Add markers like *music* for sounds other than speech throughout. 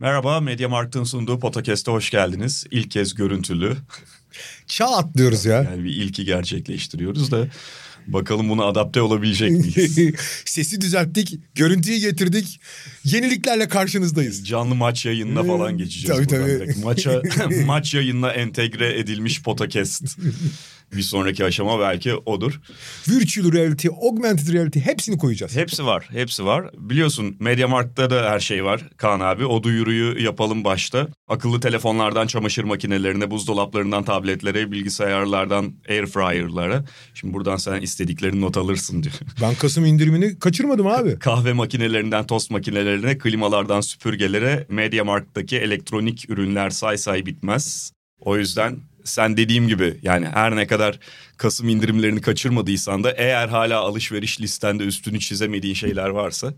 Merhaba, Media Markt'ın sunduğu podcast'e hoş geldiniz. İlk kez görüntülü. *laughs* Çağ atlıyoruz ya. Yani bir ilki gerçekleştiriyoruz da bakalım buna adapte olabilecek miyiz? *laughs* Sesi düzelttik, görüntüyü getirdik. Yeniliklerle karşınızdayız. Canlı maç yayınına falan geçeceğiz. Tabii, tabii. direkt. Maça, *laughs* maç yayınına entegre edilmiş podcast. Bir sonraki aşama belki odur. Virtual reality, augmented reality hepsini koyacağız. Hepsi var, hepsi var. Biliyorsun MediaMarkt'ta da her şey var Kaan abi. O duyuruyu yapalım başta. Akıllı telefonlardan çamaşır makinelerine, buzdolaplarından tabletlere, bilgisayarlardan airfryer'lara. Şimdi buradan sen istediklerini not alırsın diyor. *laughs* Ben Kasım indirimini kaçırmadım abi. *laughs* Kahve makinelerinden tost makinelerine, klimalardan süpürgelere, MediaMarkt'taki elektronik ürünler say say bitmez. O yüzden sen dediğim gibi yani her ne kadar Kasım indirimlerini kaçırmadıysan da eğer hala alışveriş listende üstünü çizemediğin şeyler varsa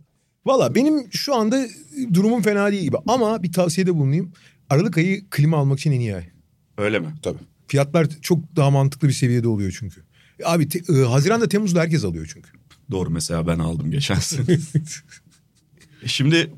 Valla benim şu anda durumum fena değil gibi. Ama bir tavsiyede bulunayım. Aralık ayı klima almak için en iyi ay. öyle mi? Tabii. Fiyatlar çok daha mantıklı bir seviyede oluyor çünkü. Abi te- e, Haziran'da Temmuz'da herkes alıyor çünkü. Doğru mesela ben aldım geçen sene. *laughs* Şimdi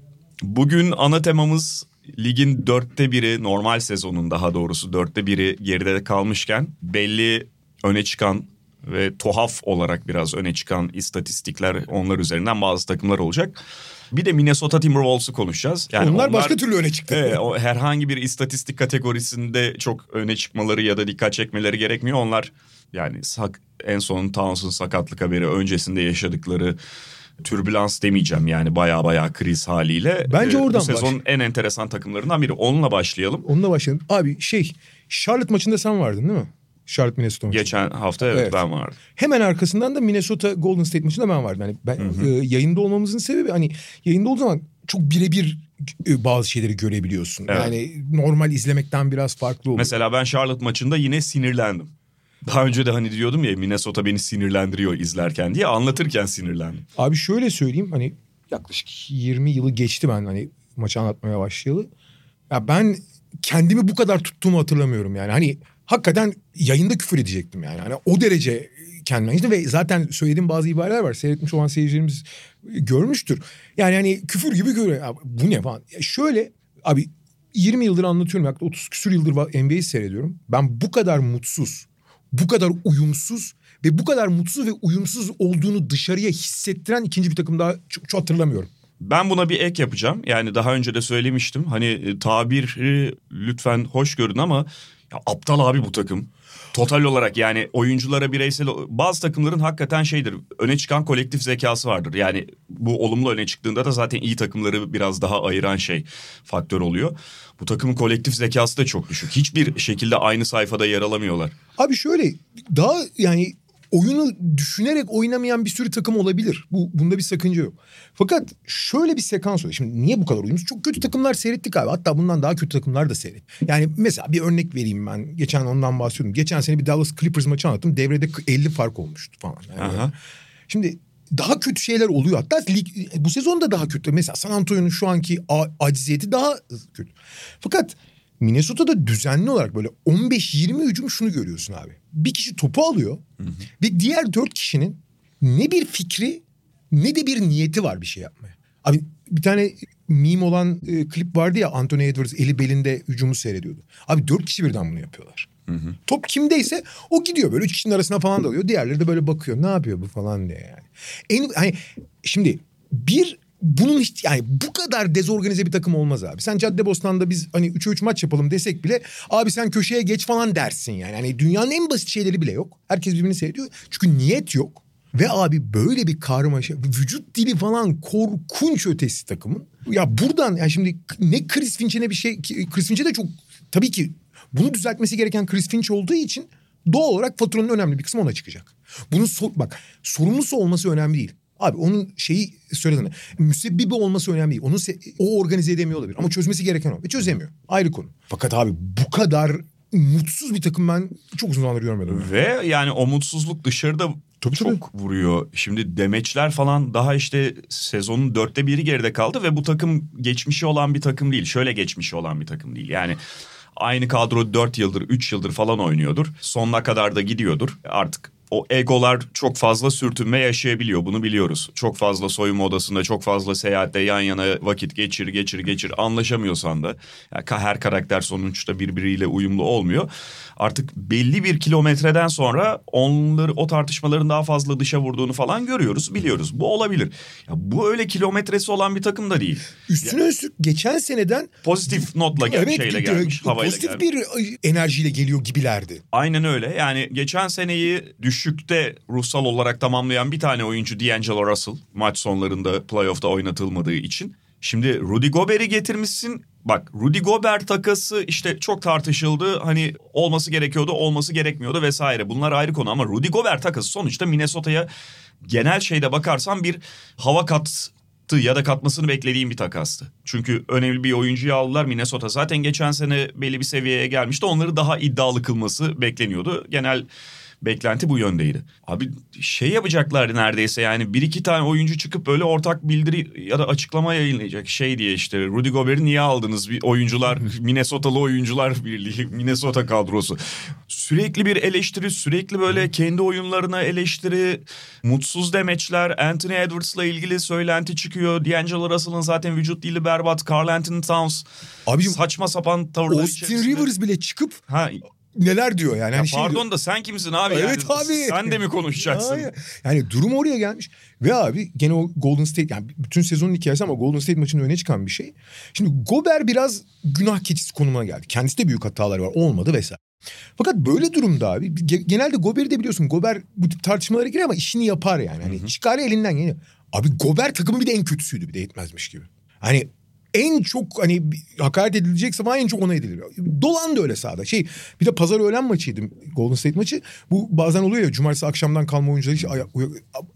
bugün ana temamız ligin dörtte biri normal sezonun daha doğrusu dörtte biri geride kalmışken belli öne çıkan ve tuhaf olarak biraz öne çıkan istatistikler onlar üzerinden bazı takımlar olacak. Bir de Minnesota Timberwolves'u konuşacağız. Yani onlar, başka türlü öne çıktı. Evet, o herhangi bir istatistik kategorisinde çok öne çıkmaları ya da dikkat çekmeleri gerekmiyor. Onlar yani sak, en son Towns'un sakatlık haberi öncesinde yaşadıkları türbülans demeyeceğim yani baya baya kriz haliyle. Bence Ee, oradan Bu sezonun baş- en enteresan takımlarından biri. Onunla başlayalım. Onunla başlayalım. Abi şey Charlotte maçında sen vardın değil mi? Charlotte Minnesota maçında. Geçen hafta evet, Evet. ben vardım. Hemen arkasından da Minnesota Golden State maçında ben vardım. Yani ben e, yayında olmamızın sebebi hani yayında olduğu zaman çok birebir e, bazı şeyleri görebiliyorsun. Evet. Yani normal izlemekten biraz farklı oluyor. Mesela ben Charlotte maçında yine sinirlendim. Daha önce de hani diyordum ya Minnesota beni sinirlendiriyor izlerken diye anlatırken sinirlendim. Abi şöyle söyleyeyim hani yaklaşık 20 yılı geçti ben hani maçı anlatmaya başlayalı. Ya ben kendimi bu kadar tuttuğumu hatırlamıyorum yani. Hani hakikaten yayında küfür edecektim yani. Hani o derece kendime işte ve zaten söylediğim bazı ibareler var. Seyretmiş olan seyircilerimiz görmüştür. Yani hani küfür gibi görüyor. Bu ne falan. Ya şöyle abi 20 yıldır anlatıyorum. Yaklaşık 30 küsür yıldır NBA'yi seyrediyorum. Ben bu kadar mutsuz, bu kadar uyumsuz ve bu kadar mutsuz ve uyumsuz olduğunu dışarıya hissettiren ikinci bir takım daha çok, çok hatırlamıyorum. Ben buna bir ek yapacağım. Yani daha önce de söylemiştim. Hani tabiri lütfen hoş görün ama ya aptal abi bu takım. Total olarak yani oyunculara bireysel bazı takımların hakikaten şeydir öne çıkan kolektif zekası vardır. Yani bu olumlu öne çıktığında da zaten iyi takımları biraz daha ayıran şey faktör oluyor. Bu takımın kolektif zekası da çok düşük. Hiçbir şekilde aynı sayfada yer alamıyorlar. Abi şöyle daha yani oyunu düşünerek oynamayan bir sürü takım olabilir. Bu bunda bir sakınca yok. Fakat şöyle bir sekans oluyor. Şimdi niye bu kadar uyumsuz? Çok kötü takımlar seyrettik abi. Hatta bundan daha kötü takımlar da seyret. Yani mesela bir örnek vereyim ben. Geçen ondan bahsediyordum. Geçen sene bir Dallas Clippers maçı anlattım. Devrede 50 fark olmuştu falan. Yani Aha. Şimdi daha kötü şeyler oluyor. Hatta lig, bu sezon da daha kötü. Mesela San Antonio'nun şu anki aciziyeti daha kötü. Fakat Minnesota'da düzenli olarak böyle 15-20 hücum şunu görüyorsun abi. Bir kişi topu alıyor ve diğer dört kişinin ne bir fikri ne de bir niyeti var bir şey yapmaya. Abi bir tane meme olan e, klip vardı ya Anthony Edwards eli belinde hücumu seyrediyordu. Abi dört kişi birden bunu yapıyorlar. Top kimdeyse o gidiyor böyle üç kişinin arasına falan dalıyor. Diğerleri de böyle bakıyor ne yapıyor bu falan diye yani. En, hani şimdi bir bunun hiç yani bu kadar dezorganize bir takım olmaz abi. Sen Caddebostan'da biz hani 3'e 3 maç yapalım desek bile abi sen köşeye geç falan dersin yani. Hani dünyanın en basit şeyleri bile yok. Herkes birbirini seyrediyor. Çünkü niyet yok. Ve abi böyle bir karmaşa, vücut dili falan korkunç ötesi takımın. Ya buradan yani şimdi ne Chris Finch'e ne bir şey, Chris Finch'e de çok tabii ki bunu düzeltmesi gereken Chris Finch olduğu için doğal olarak faturanın önemli bir kısmı ona çıkacak. Bunun so- bak sorumlusu olması önemli değil. Abi onun şeyi söylediğini müsebbibi olması önemli değil. Onu se- o organize edemiyor olabilir ama çözmesi gereken o ve çözemiyor. Ayrı konu. Fakat abi bu kadar mutsuz bir takım ben çok uzun zamandır görmedim. Ve yani o mutsuzluk dışarıda Tabii, çok tabii. vuruyor. Şimdi demeçler falan daha işte sezonun dörtte biri geride kaldı ve bu takım geçmişi olan bir takım değil. Şöyle geçmişi olan bir takım değil. Yani aynı kadro 4 yıldır 3 yıldır falan oynuyordur. Sonuna kadar da gidiyordur. Artık o egolar çok fazla sürtünme yaşayabiliyor bunu biliyoruz. Çok fazla soyunma odasında çok fazla seyahatte yan yana vakit geçir geçir geçir anlaşamıyorsan da yani her karakter sonuçta birbiriyle uyumlu olmuyor. Artık belli bir kilometreden sonra onları o tartışmaların daha fazla dışa vurduğunu falan görüyoruz biliyoruz. Bu olabilir. Ya bu öyle kilometresi olan bir takım da değil. Üstüne üstlük geçen seneden Pozitif notla gel şeyle bir- gelmiş, havayla pozitif gelmiş. bir enerjiyle geliyor gibilerdi. Aynen öyle. Yani geçen seneyi düşükte ruhsal olarak tamamlayan bir tane oyuncu D'Angelo Russell maç sonlarında playoff'ta oynatılmadığı için. Şimdi Rudy Gobert'i getirmişsin. Bak Rudy Gobert takası işte çok tartışıldı. Hani olması gerekiyordu, olması gerekmiyordu vesaire. Bunlar ayrı konu ama Rudy Gobert takası sonuçta Minnesota'ya genel şeyde bakarsan bir hava kat ya da katmasını beklediğim bir takastı. Çünkü önemli bir oyuncuyu aldılar. Minnesota zaten geçen sene belli bir seviyeye gelmişti. Onları daha iddialı kılması bekleniyordu. Genel beklenti bu yöndeydi. Abi şey yapacaklardı neredeyse yani bir iki tane oyuncu çıkıp böyle ortak bildiri ya da açıklama yayınlayacak. Şey diye işte Rudy Gobert'i niye aldınız? Bir oyuncular *laughs* Minnesota'lı oyuncular birliği Minnesota kadrosu. Sürekli bir eleştiri sürekli böyle kendi oyunlarına eleştiri mutsuz demeçler Anthony Edwards'la ilgili söylenti çıkıyor. D'Angelo Russell'ın zaten vücut dili berbat. Carl Anthony Towns Abicim, saçma sapan tavırlar Austin içerisinde. Rivers bile çıkıp Ha, neler diyor yani. ya Hani şey pardon diyor, da sen kimsin abi? Evet yani? abi. Sen de mi konuşacaksın? Yani durum oraya gelmiş. Ve abi gene o Golden State yani bütün sezonun hikayesi ama Golden State maçının öne çıkan bir şey. Şimdi Gober biraz günah keçisi konumuna geldi. Kendisi de büyük hataları var. Olmadı vesaire. Fakat böyle durumda abi ge- genelde Gober'i de biliyorsun Gober bu tip tartışmalara girer ama işini yapar yani. Hani çıkar elinden geliyor. Abi Gober takımın bir de en kötüsüydü bir de yetmezmiş gibi. Hani en çok hani hakaret edilecek zaman en çok ona ediliyor. Dolan da öyle sahada. Şey bir de pazar öğlen maçıydı Golden State maçı. Bu bazen oluyor ya cumartesi akşamdan kalma oyuncular hiç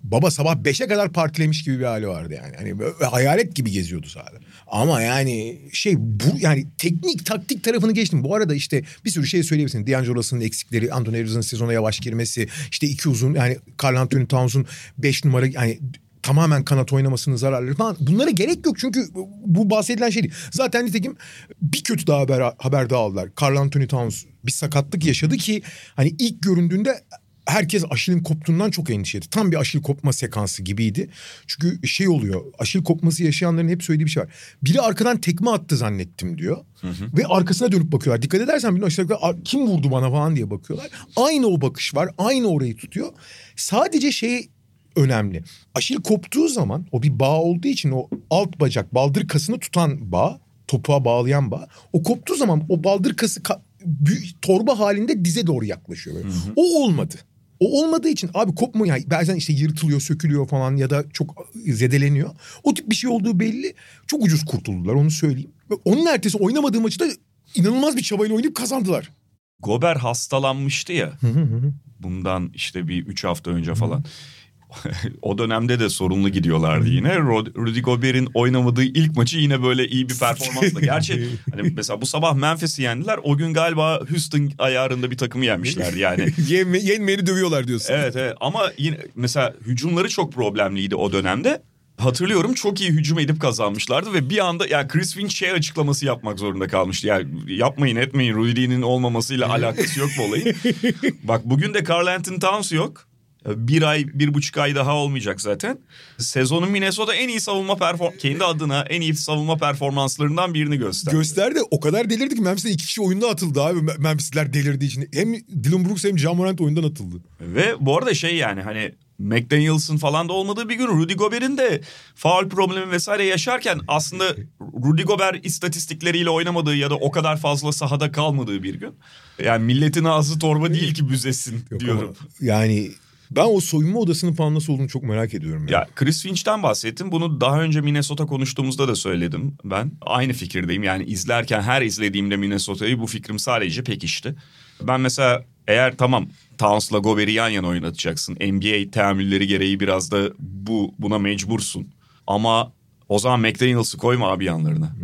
baba sabah 5'e kadar partilemiş gibi bir hali vardı yani. Hani hayalet gibi geziyordu sahada. Ama yani şey bu yani teknik taktik tarafını geçtim. Bu arada işte bir sürü şey söyleyebilirsin. D'Angelo Russell'ın eksikleri, Anthony Edwards'ın sezona yavaş girmesi, işte iki uzun yani Carl Anthony Towns'un 5 numara yani tamamen kanat oynamasının zararları falan. Bunlara gerek yok çünkü bu bahsedilen şey değil. Zaten nitekim bir kötü daha haber, haber daha aldılar. Carl Anthony Towns bir sakatlık yaşadı ki hani ilk göründüğünde herkes Aşil'in koptuğundan çok endişe etti. Tam bir Aşil kopma sekansı gibiydi. Çünkü şey oluyor. Aşil kopması yaşayanların hep söylediği bir şey var. Biri arkadan tekme attı zannettim diyor. Ve arkasına dönüp bakıyorlar. Dikkat edersen bir aşağı yukarı, kim vurdu bana falan diye bakıyorlar. Aynı o bakış var. Aynı orayı tutuyor. Sadece şey önemli. Aşil koptuğu zaman o bir bağ olduğu için o alt bacak baldır kasını tutan bağ topuğa bağlayan bağ o koptuğu zaman o baldır kası ka- torba halinde dize doğru yaklaşıyor. Böyle. O olmadı. O olmadığı için abi kopma yani bazen işte yırtılıyor, sökülüyor falan ya da çok zedeleniyor. O tip bir şey olduğu belli. Çok ucuz kurtuldular onu söyleyeyim. Onun ertesi oynamadığı maçı da inanılmaz bir çabayla oynayıp kazandılar. Gober hastalanmıştı ya. Bundan işte bir üç hafta önce falan. *laughs* o dönemde de sorunlu gidiyorlardı yine. Rudy Gobert'in oynamadığı ilk maçı yine böyle iyi bir performansla. Gerçi *laughs* hani mesela bu sabah Memphis'i yendiler. O gün galiba Houston ayarında bir takımı yenmişlerdi yani. *laughs* Yenme, yenmeyeni dövüyorlar diyorsun. Evet evet ama yine mesela hücumları çok problemliydi o dönemde. Hatırlıyorum çok iyi hücum edip kazanmışlardı ve bir anda ya Chris Finch şey açıklaması yapmak zorunda kalmıştı. Yani yapmayın etmeyin Rudy'nin olmamasıyla alakası yok bu olayın. Bak bugün de Carl Anthony Towns yok. Bir ay, bir buçuk ay daha olmayacak zaten. Sezonun Minnesota en iyi savunma perform kendi adına en iyi savunma performanslarından birini gösterdi. Gösterdi. O kadar delirdi ki Memphis'te iki kişi oyunda atıldı abi. Mem- Memphis'ler delirdiği için. Hem Dylan Brooks hem Ja Morant oyundan atıldı. Ve bu arada şey yani hani McDaniels'ın falan da olmadığı bir gün Rudy Gobert'in de faul problemi vesaire yaşarken aslında Rudy Gobert istatistikleriyle oynamadığı ya da o kadar fazla sahada kalmadığı bir gün. Yani milletin ağzı torba değil ki büzesin Yok diyorum. ama yani ben o soyunma odasının falan nasıl olduğunu çok merak ediyorum. Ya. Ya Chris Finch'ten bahsettim. Bunu daha önce Minnesota konuştuğumuzda da söyledim ben. Aynı fikirdeyim. Yani izlerken her izlediğimde Minnesota'yı bu fikrim sadece pekişti. Ben mesela eğer tamam Towns'la Gobert'i yan yana oynatacaksın. NBA teamülleri gereği biraz da bu buna mecbursun. Ama o zaman McDaniels'ı koyma abi yanlarına.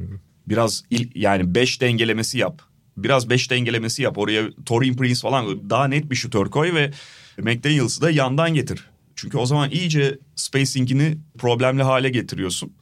Biraz il, yani 5 dengelemesi yap. biraz beş dengelemesi yap. Oraya Torin Prince falan daha net bir şutör koy ve McDaniels'ı da yandan getir. Çünkü o zaman iyice spacing'ini problemli hale getiriyorsun.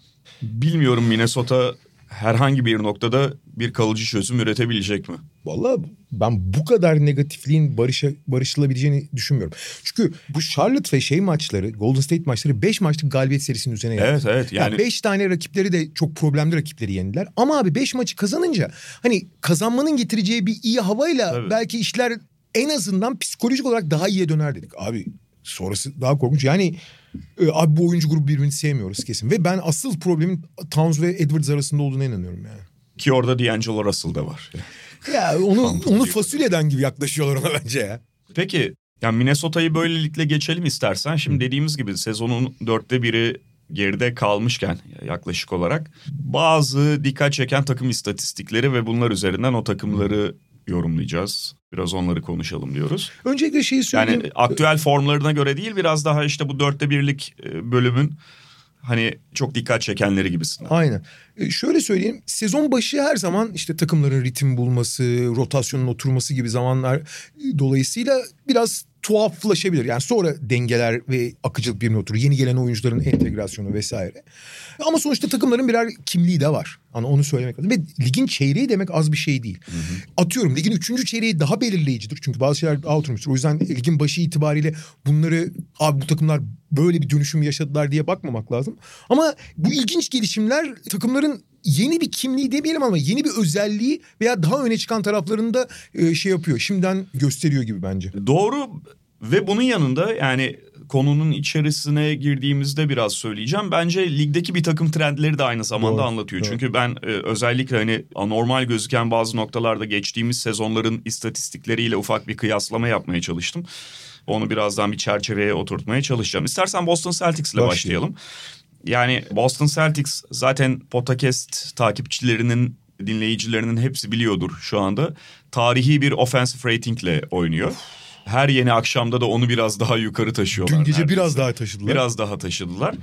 Bilmiyorum Minnesota herhangi bir noktada bir kalıcı çözüm üretebilecek mi? Vallahi ben bu kadar negatifliğin barışa, barışılabileceğini düşünmüyorum. Çünkü bu Charlotte ve şey maçları, Golden State maçları 5 maçlık galibiyet serisinin üzerine geldi. Evet evet yani 5 tane rakipleri de çok problemli rakipleri yendiler. Ama abi 5 maçı kazanınca hani kazanmanın getireceği bir iyi havayla Tabii. belki işler en azından psikolojik olarak daha iyiye döner dedik. Abi sonrası daha korkunç. Yani e, abi bu oyuncu grubu birbirini sevmiyoruz kesin. Ve ben asıl problemin Towns ve Edwards arasında olduğuna inanıyorum yani. ki orada D'Angelo Russell da var. Ya onu onu fasulyeden gibi yaklaşıyorlar ona bence ya. Peki yani Minnesota'yı böylelikle geçelim istersen. Şimdi dediğimiz gibi sezonun dörtte biri geride kalmışken yaklaşık olarak bazı dikkat çeken takım istatistikleri ve bunlar üzerinden o takımları yorumlayacağız. Biraz onları konuşalım diyoruz. Öncelikle şeyi söyleyeyim. Yani aktüel formlarına göre değil biraz daha işte bu dörtte birlik e, bölümün hani çok dikkat çekenleri gibisinden. Aynen. E, şöyle söyleyeyim. Sezon başı her zaman işte takımların ritim bulması, rotasyonun oturması gibi zamanlar e, dolayısıyla biraz tuhaflaşabilir. Yani sonra dengeler ve akıcılık birbirine oturur. Yeni gelen oyuncuların entegrasyonu vesaire. Ama sonuçta takımların birer kimliği de var. Hani onu söylemek lazım. Ve ligin çeyreği demek az bir şey değil. Atıyorum ligin üçüncü çeyreği daha belirleyicidir. Çünkü bazı şeyler daha oturmuştur. O yüzden ligin başı itibariyle bunları abi bu takımlar böyle bir dönüşüm yaşadılar diye bakmamak lazım. Ama bu ilginç gelişimler takımların yeni bir kimliği demeyelim ama yeni bir özelliği veya daha öne çıkan taraflarında e, şey yapıyor. Şimdiden gösteriyor gibi bence. Doğru ve bunun yanında yani konunun içerisine girdiğimizde biraz söyleyeceğim. Bence ligdeki bir takım trendleri de aynı zamanda Doğru, anlatıyor. doğru. Çünkü ben e, özellikle hani anormal gözüken bazı noktalarda geçtiğimiz sezonların istatistikleriyle ufak bir kıyaslama yapmaya çalıştım. Onu birazdan bir çerçeveye oturtmaya çalışacağım. İstersen Boston Celtics ile Başlayalım. başlayalım. Yani Boston Celtics zaten podcast takipçilerinin dinleyicilerinin hepsi biliyordur şu anda. Tarihi bir offensive ratingle oynuyor. Her yeni akşamda da onu biraz daha yukarı taşıyorlar. Dün gece neredeyse. biraz daha taşıdılar. Biraz daha taşıdılar.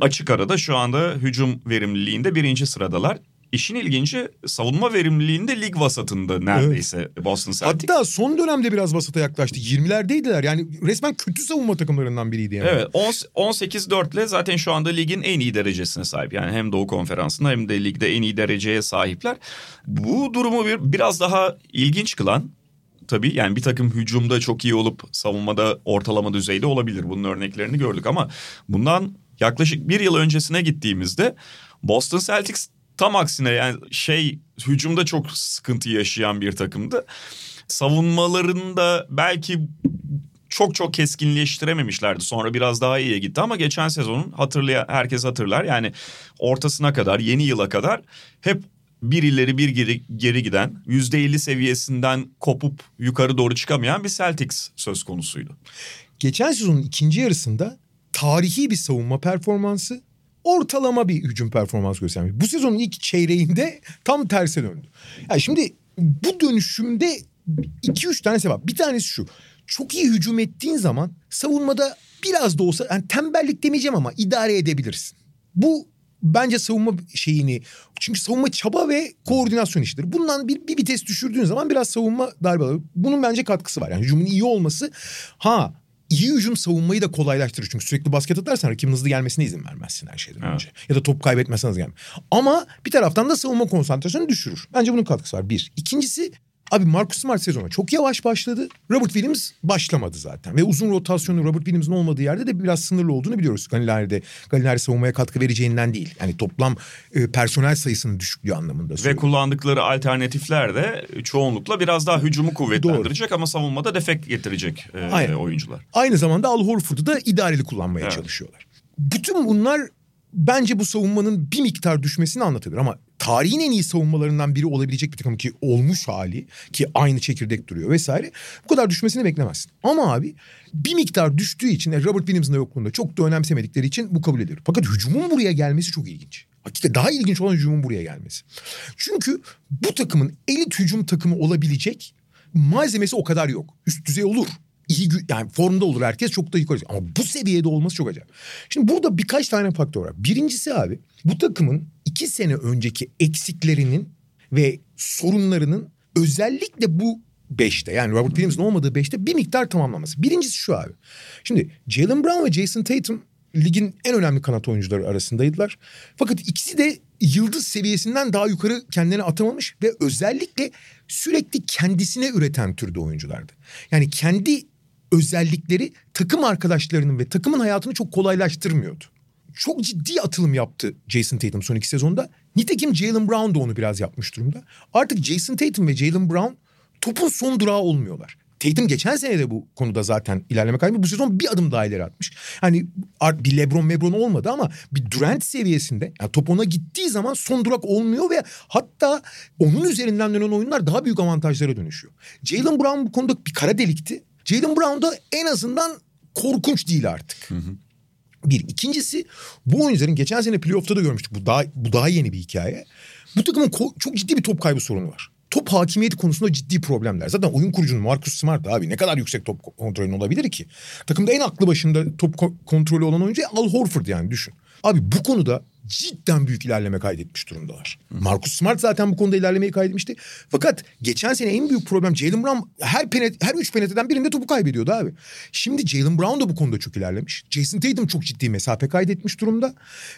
Açık arada şu anda hücum verimliliğinde birinci sıradalar. İşin ilginci savunma verimliliğinde lig vasatında neredeyse Boston Celtics. Hatta son dönemde biraz vasata yaklaştı. 20'lerdeydiler. Yani resmen kötü savunma takımlarından biriydi yani. Evet on- 18-4 ile zaten şu anda ligin en iyi derecesine sahip. Yani hem Doğu Konferansı'nda hem de ligde en iyi dereceye sahipler. Bu durumu bir, biraz daha ilginç kılan tabii yani bir takım hücumda çok iyi olup savunmada ortalama düzeyde olabilir. Bunun örneklerini gördük ama bundan yaklaşık bir yıl öncesine gittiğimizde Boston Celtics tam aksine yani şey hücumda çok sıkıntı yaşayan bir takımdı. Savunmalarında belki çok çok keskinleştirememişlerdi. Sonra biraz daha iyiye gitti ama geçen sezonun hatırlayan herkes hatırlar. Yani ortasına kadar yeni yıla kadar hep bir ileri bir geri, geri giden %50 seviyesinden kopup yukarı doğru çıkamayan bir Celtics söz konusuydu. Geçen sezonun ikinci yarısında tarihi bir savunma performansı, ortalama bir hücum performansı göstermiş. Bu sezonun ilk çeyreğinde tam terse döndü. Yani şimdi bu dönüşümde iki üç tane sebep. Bir tanesi şu. Çok iyi hücum ettiğin zaman savunmada biraz da olsa yani tembellik demeyeceğim ama idare edebilirsin. Bu bence savunma şeyini çünkü savunma çaba ve koordinasyon işidir. Bundan bir, bir vites düşürdüğün zaman biraz savunma darbe alır. Bunun bence katkısı var. Yani hücumun iyi olması ha iyi hücum savunmayı da kolaylaştırır. Çünkü sürekli basket atarsan rakibin hızlı gelmesine izin vermezsin her şeyden Evet. önce. Ya da top kaybetmezsen hızlı gelme. Ama bir taraftan da savunma konsantrasyonu düşürür. Bence bunun katkısı var. Bir. İkincisi Abi Marcus Smart sezona çok yavaş başladı. Robert Williams başlamadı zaten. Ve uzun rotasyonu Robert Williams'ın olmadığı yerde de biraz sınırlı olduğunu biliyoruz. Galinari'de. Galinari savunmaya katkı vereceğinden değil. Yani toplam e, personel sayısının düşüklüğü anlamında Ve söylüyorum. kullandıkları alternatifler de çoğunlukla biraz daha hücumu kuvvetlendirecek ama savunmada defekt getirecek e, Aynen. oyuncular. Aynı zamanda Al Horford'u da idareli kullanmaya Evet. çalışıyorlar. Bütün bunlar bence bu savunmanın bir miktar düşmesini anlatabilir ama tarihin en iyi savunmalarından biri olabilecek bir takım ki olmuş hali ki aynı çekirdek duruyor vesaire bu kadar düşmesini beklemezsin. Ama abi bir miktar düştüğü için e, Robert Williams'ın da yokluğunda çok da önemsemedikleri için bu kabul edilir. Fakat hücumun buraya gelmesi çok ilginç. Hakikaten daha ilginç olan hücumun buraya gelmesi. Çünkü bu takımın elit hücum takımı olabilecek malzemesi o kadar yok. Üst düzey olur. İyi yani formda olur herkes çok da yukarı. Ama bu seviyede olması çok acayip. Şimdi burada birkaç tane faktör var. Birincisi abi bu takımın iki sene önceki eksiklerinin ve sorunlarının özellikle bu beşte yani Robert Williams'ın olmadığı beşte bir miktar tamamlaması. Birincisi şu abi. Şimdi Jalen Brown ve Jason Tatum ligin en önemli kanat oyuncuları arasındaydılar. Fakat ikisi de yıldız seviyesinden daha yukarı kendini atamamış ve özellikle sürekli kendisine üreten türde oyunculardı. Yani kendi özellikleri takım arkadaşlarının ve takımın hayatını çok kolaylaştırmıyordu. Çok ciddi atılım yaptı Jason Tatum son iki sezonda. Nitekim Jalen Brown da onu biraz yapmış durumda. Artık Jason Tatum ve Jalen Brown topun son durağı olmuyorlar. Tatum geçen sene de bu konuda zaten ilerleme kaybı. Bu sezon bir adım daha ileri atmış. Hani bir Lebron Mebron olmadı ama bir Durant seviyesinde yani top ona gittiği zaman son durak olmuyor ve hatta onun üzerinden dönen oyunlar daha büyük avantajlara dönüşüyor. Jalen Brown bu konuda bir kara delikti. Jalen Brown da en azından korkunç değil artık. Hı hı. Bir. ikincisi bu oyuncuların geçen sene playoff'ta da görmüştük. Bu daha, bu daha yeni bir hikaye. Bu takımın çok ciddi bir top kaybı sorunu var top hakimiyeti konusunda ciddi problemler. Zaten oyun kurucunun Marcus Smart abi ne kadar yüksek top kontrolün olabilir ki? Takımda en aklı başında top kontrolü olan oyuncu Al Horford yani düşün. Abi bu konuda cidden büyük ilerleme kaydetmiş durumdalar. Marcus Smart zaten bu konuda ilerlemeyi kaydetmişti. Fakat geçen sene en büyük problem Jalen Brown her penet, her üç penetreden birinde topu kaybediyordu abi. Şimdi Jalen Brown da bu konuda çok ilerlemiş. Jason Tatum çok ciddi mesafe kaydetmiş durumda.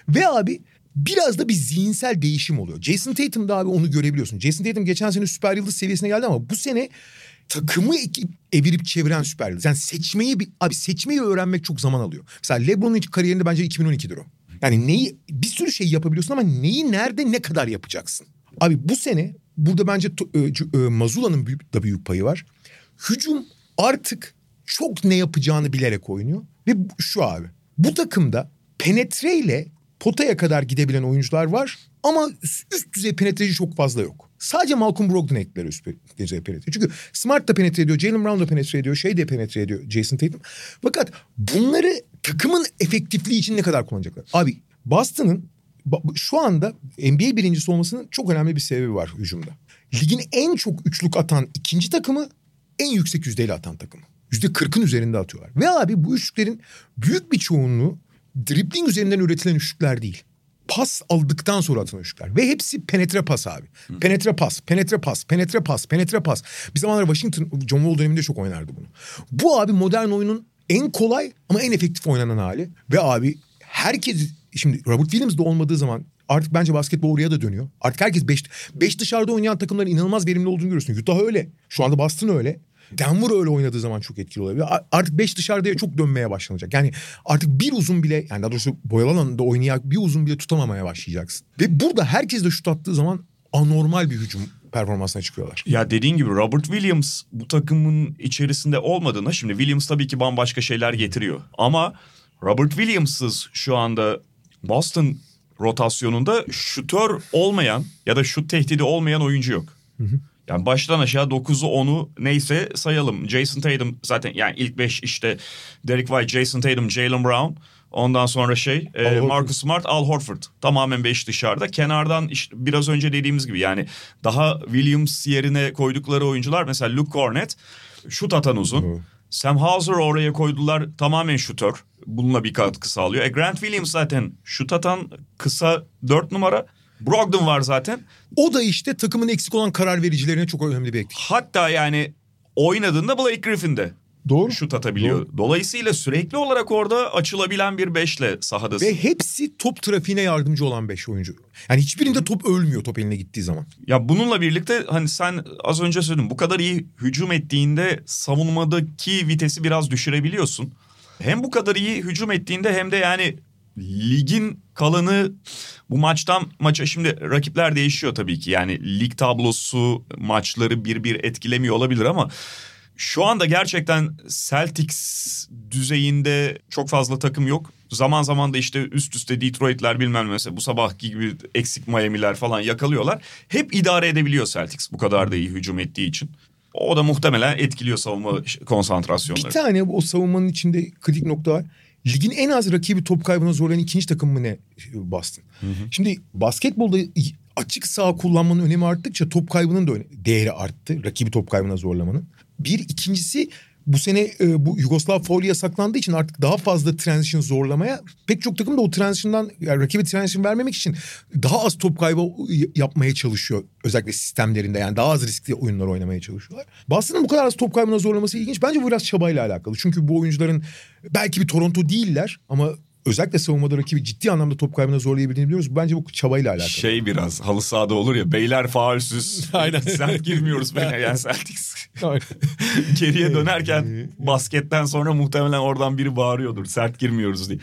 Ve abi biraz da bir zihinsel değişim oluyor. Jason Tatum'da abi onu görebiliyorsun. Jason Tatum geçen sene süper yıldız seviyesine geldi ama bu sene takımı evirip çeviren süper yıldız. Yani seçmeyi abi seçmeyi öğrenmek çok zaman alıyor. Mesela LeBron'un kariyerinde bence 2012'dir o. Yani neyi bir sürü şey yapabiliyorsun ama neyi nerede ne kadar yapacaksın? Abi bu sene burada bence e, e, Mazula'nın da büyük payı var. Hücum artık çok ne yapacağını bilerek oynuyor. Ve şu abi bu takımda penetreyle potaya kadar gidebilen oyuncular var ama üst düzey penetreci çok fazla yok. Sadece Malcolm Brogdon ekler üst düzey penetre. Çünkü Smart da penetre ediyor, Jalen Brown da penetre ediyor, şey de penetre ediyor Jason Tatum. Fakat bunları takımın efektifliği için ne kadar kullanacaklar? Abi Boston'ın şu anda NBA birincisi olmasının çok önemli bir sebebi var hücumda. Ligin en çok üçlük atan ikinci takımı en yüksek yüzdeyle atan takımı. Yüzde kırkın üzerinde atıyorlar. Ve abi bu üçlüklerin büyük bir çoğunluğu dribling üzerinden üretilen üçlükler değil. Pas aldıktan sonra atılan üçlükler. Ve hepsi penetre pas abi. Hı. Penetre pas, penetre pas, penetre pas, penetre pas. Bir zamanlar Washington, John Wall döneminde çok oynardı bunu. Bu abi modern oyunun en kolay ama en efektif oynanan hali. Ve abi herkes şimdi Robert Williams da olmadığı zaman artık bence basketbol oraya da dönüyor. Artık herkes beş, beş dışarıda oynayan takımların inanılmaz verimli olduğunu görüyorsun. Utah öyle. Şu anda Boston öyle. Denver öyle oynadığı zaman çok etkili olabilir. Artık beş dışarıda çok dönmeye başlanacak. Yani artık bir uzun bile yani daha doğrusu boyalı alanında oynayan bir uzun bile tutamamaya başlayacaksın. Ve burada herkes de şut attığı zaman anormal bir hücum performansına çıkıyorlar. Ya dediğin gibi Robert Williams bu takımın içerisinde olmadığında şimdi Williams tabii ki bambaşka şeyler getiriyor. Ama Robert Williams'ız şu anda Boston rotasyonunda şutör olmayan ya da şut tehdidi olmayan oyuncu yok. Hı hı. Yani baştan aşağı 9'u 10'u neyse sayalım. Jason Tatum zaten yani ilk 5 işte Derek White, Jason Tatum, Jalen Brown. Ondan sonra şey e, Marcus Smart, Al Horford. Tamamen 5 dışarıda. Kenardan işte biraz önce dediğimiz gibi yani daha Williams yerine koydukları oyuncular mesela Luke Cornett şut atan uzun. Hı. Sam Hauser oraya koydular tamamen şutör. Bununla bir katkı sağlıyor. E Grant Williams zaten şut atan kısa 4 numara. Brogdon var zaten. O da işte takımın eksik olan karar vericilerine çok önemli bir eklik. Hatta yani oynadığında Blake Griffin de Doğru. şut atabiliyor. Doğru. Dolayısıyla sürekli olarak orada açılabilen bir beşle sahadasın. Ve hepsi top trafiğine yardımcı olan beş oyuncu. Yani hiçbirinde top ölmüyor top eline gittiği zaman. Ya bununla birlikte hani sen az önce söyledin bu kadar iyi hücum ettiğinde savunmadaki vitesi biraz düşürebiliyorsun. Hem bu kadar iyi hücum ettiğinde hem de yani ligin kalanı bu maçtan maça şimdi rakipler değişiyor tabii ki. Yani lig tablosu maçları bir bir etkilemiyor olabilir ama şu anda gerçekten Celtics düzeyinde çok fazla takım yok. Zaman zaman da işte üst üste Detroit'ler bilmem mesela bu sabahki gibi eksik Miami'ler falan yakalıyorlar. Hep idare edebiliyor Celtics bu kadar da iyi hücum ettiği için. O da muhtemelen etkiliyor savunma konsantrasyonları. Bir tane o savunmanın içinde kritik nokta var ligin en az rakibi top kaybına zorlayan ikinci takım mı ne Boston? Hı hı. Şimdi basketbolda açık sağ kullanmanın önemi arttıkça top kaybının da değeri arttı. Rakibi top kaybına zorlamanın. Bir ikincisi bu sene e, bu Yugoslav foul yasaklandığı için artık daha fazla transition zorlamaya pek çok takım da o transition'dan yani rakibe transition vermemek için daha az top kaybı yapmaya çalışıyor. Özellikle sistemlerinde yani daha az riskli oyunlar oynamaya çalışıyorlar. Boston'ın bu kadar az top kaybına zorlaması ilginç. Bence bu biraz çabayla alakalı. Çünkü bu oyuncuların belki bir Toronto değiller ama özellikle savunmada rakibi ciddi anlamda top kaybına zorlayabildiğini biliyoruz. Bence bu çabayla alakalı. Şey biraz halı sahada olur ya beyler faulsüz. *laughs* Aynen. Sert girmiyoruz beyler yani Celtics. *laughs* Geriye dönerken basketten sonra muhtemelen oradan biri bağırıyordur. Sert girmiyoruz diye.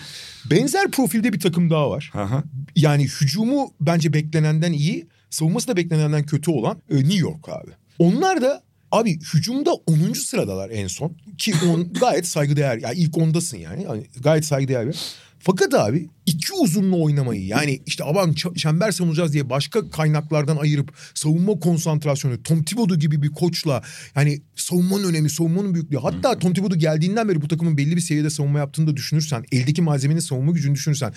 Benzer profilde bir takım daha var. Aha. Yani hücumu bence beklenenden iyi, savunması da beklenenden kötü olan e, New York abi. Onlar da Abi hücumda 10. sıradalar en son. Ki on *laughs* gayet saygıdeğer. Yani ilk ondasın yani. yani gayet saygıdeğer bir. Fakat abi iki uzunlu oynamayı yani işte aman çember savunacağız diye başka kaynaklardan ayırıp savunma konsantrasyonu Tom Thibodeau gibi bir koçla yani savunmanın önemi savunmanın büyüklüğü hatta Tom Thibodeau geldiğinden beri bu takımın belli bir seviyede savunma yaptığını da düşünürsen eldeki malzemenin savunma gücünü düşünürsen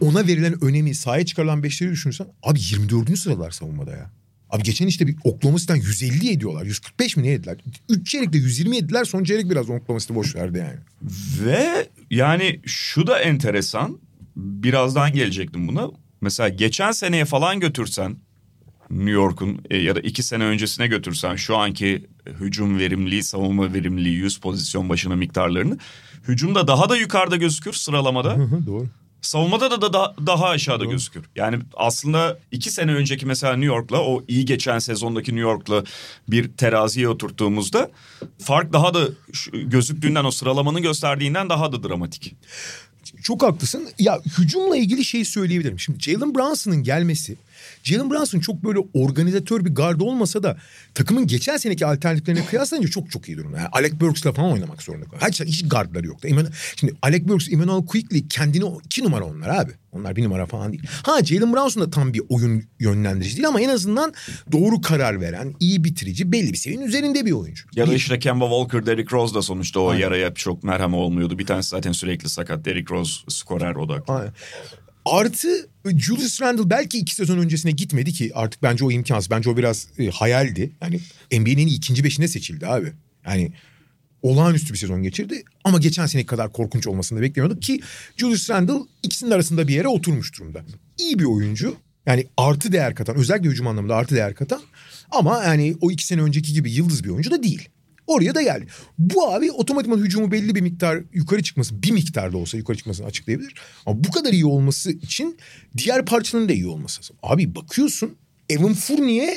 ona verilen önemi sahaya çıkarılan beşleri düşünürsen abi 24. sıralar savunmada ya. Abi geçen işte bir Oklahoma City'den 150 ediyorlar. 145 mi ne yediler? 3 çeyrekte 120 yediler. Son çeyrek biraz Oklahoma City boş verdi yani. Ve yani şu da enteresan. Birazdan gelecektim buna. Mesela geçen seneye falan götürsen New York'un e, ya da iki sene öncesine götürsen şu anki hücum verimliliği, savunma verimliliği, 100 pozisyon başına miktarlarını hücumda daha da yukarıda gözükür sıralamada. Doğru. Savunmada da, da, da daha aşağıda Doğru. gözükür. Yani aslında iki sene önceki mesela New York'la o iyi geçen sezondaki New York'la bir teraziye oturttuğumuzda fark daha da gözüktüğünden o sıralamanın gösterdiğinden daha da dramatik. Çok haklısın. Ya hücumla ilgili şeyi söyleyebilirim. Şimdi Jalen Brunson'ın gelmesi Jalen Brunson çok böyle organizatör bir gardı olmasa da takımın geçen seneki alternatiflerine kıyaslayınca çok çok iyi durumda. Yani Alec Burks'la falan oynamak zorunda kalıyor. Hiç, hiç gardları yoktu. Şimdi Alec Burks, Emmanuel Quickly kendini iki numara onlar abi. Onlar bir numara falan değil. Ha Jalen Brunson da tam bir oyun yönlendirici değil ama en azından doğru karar veren, iyi bitirici, belli bir seviyenin üzerinde bir oyuncu. Ya da işte Kemba Walker, Derrick Rose da sonuçta o Aynen. yaraya çok merhem olmuyordu. Bir tanesi zaten sürekli sakat. Derrick Rose skorer odaklı. Aynen. Artı Julius Randle belki iki sezon öncesine gitmedi ki artık bence o imkansız. Bence o biraz e, hayaldi. Yani NBA'nin ikinci beşine seçildi abi. Yani olağanüstü bir sezon geçirdi. Ama geçen seneki kadar korkunç olmasını da beklemiyorduk ki Julius Randle ikisinin arasında bir yere oturmuş durumda. İyi bir oyuncu. Yani artı değer katan özellikle hücum anlamında artı değer katan. Ama yani o iki sene önceki gibi yıldız bir oyuncu da değil. Oraya da geldi. Bu abi otomatikman hücumu belli bir miktar yukarı çıkması, bir miktar da olsa yukarı çıkmasını açıklayabilir. Ama bu kadar iyi olması için diğer parçaların da iyi olması lazım. Abi bakıyorsun Evan Fournier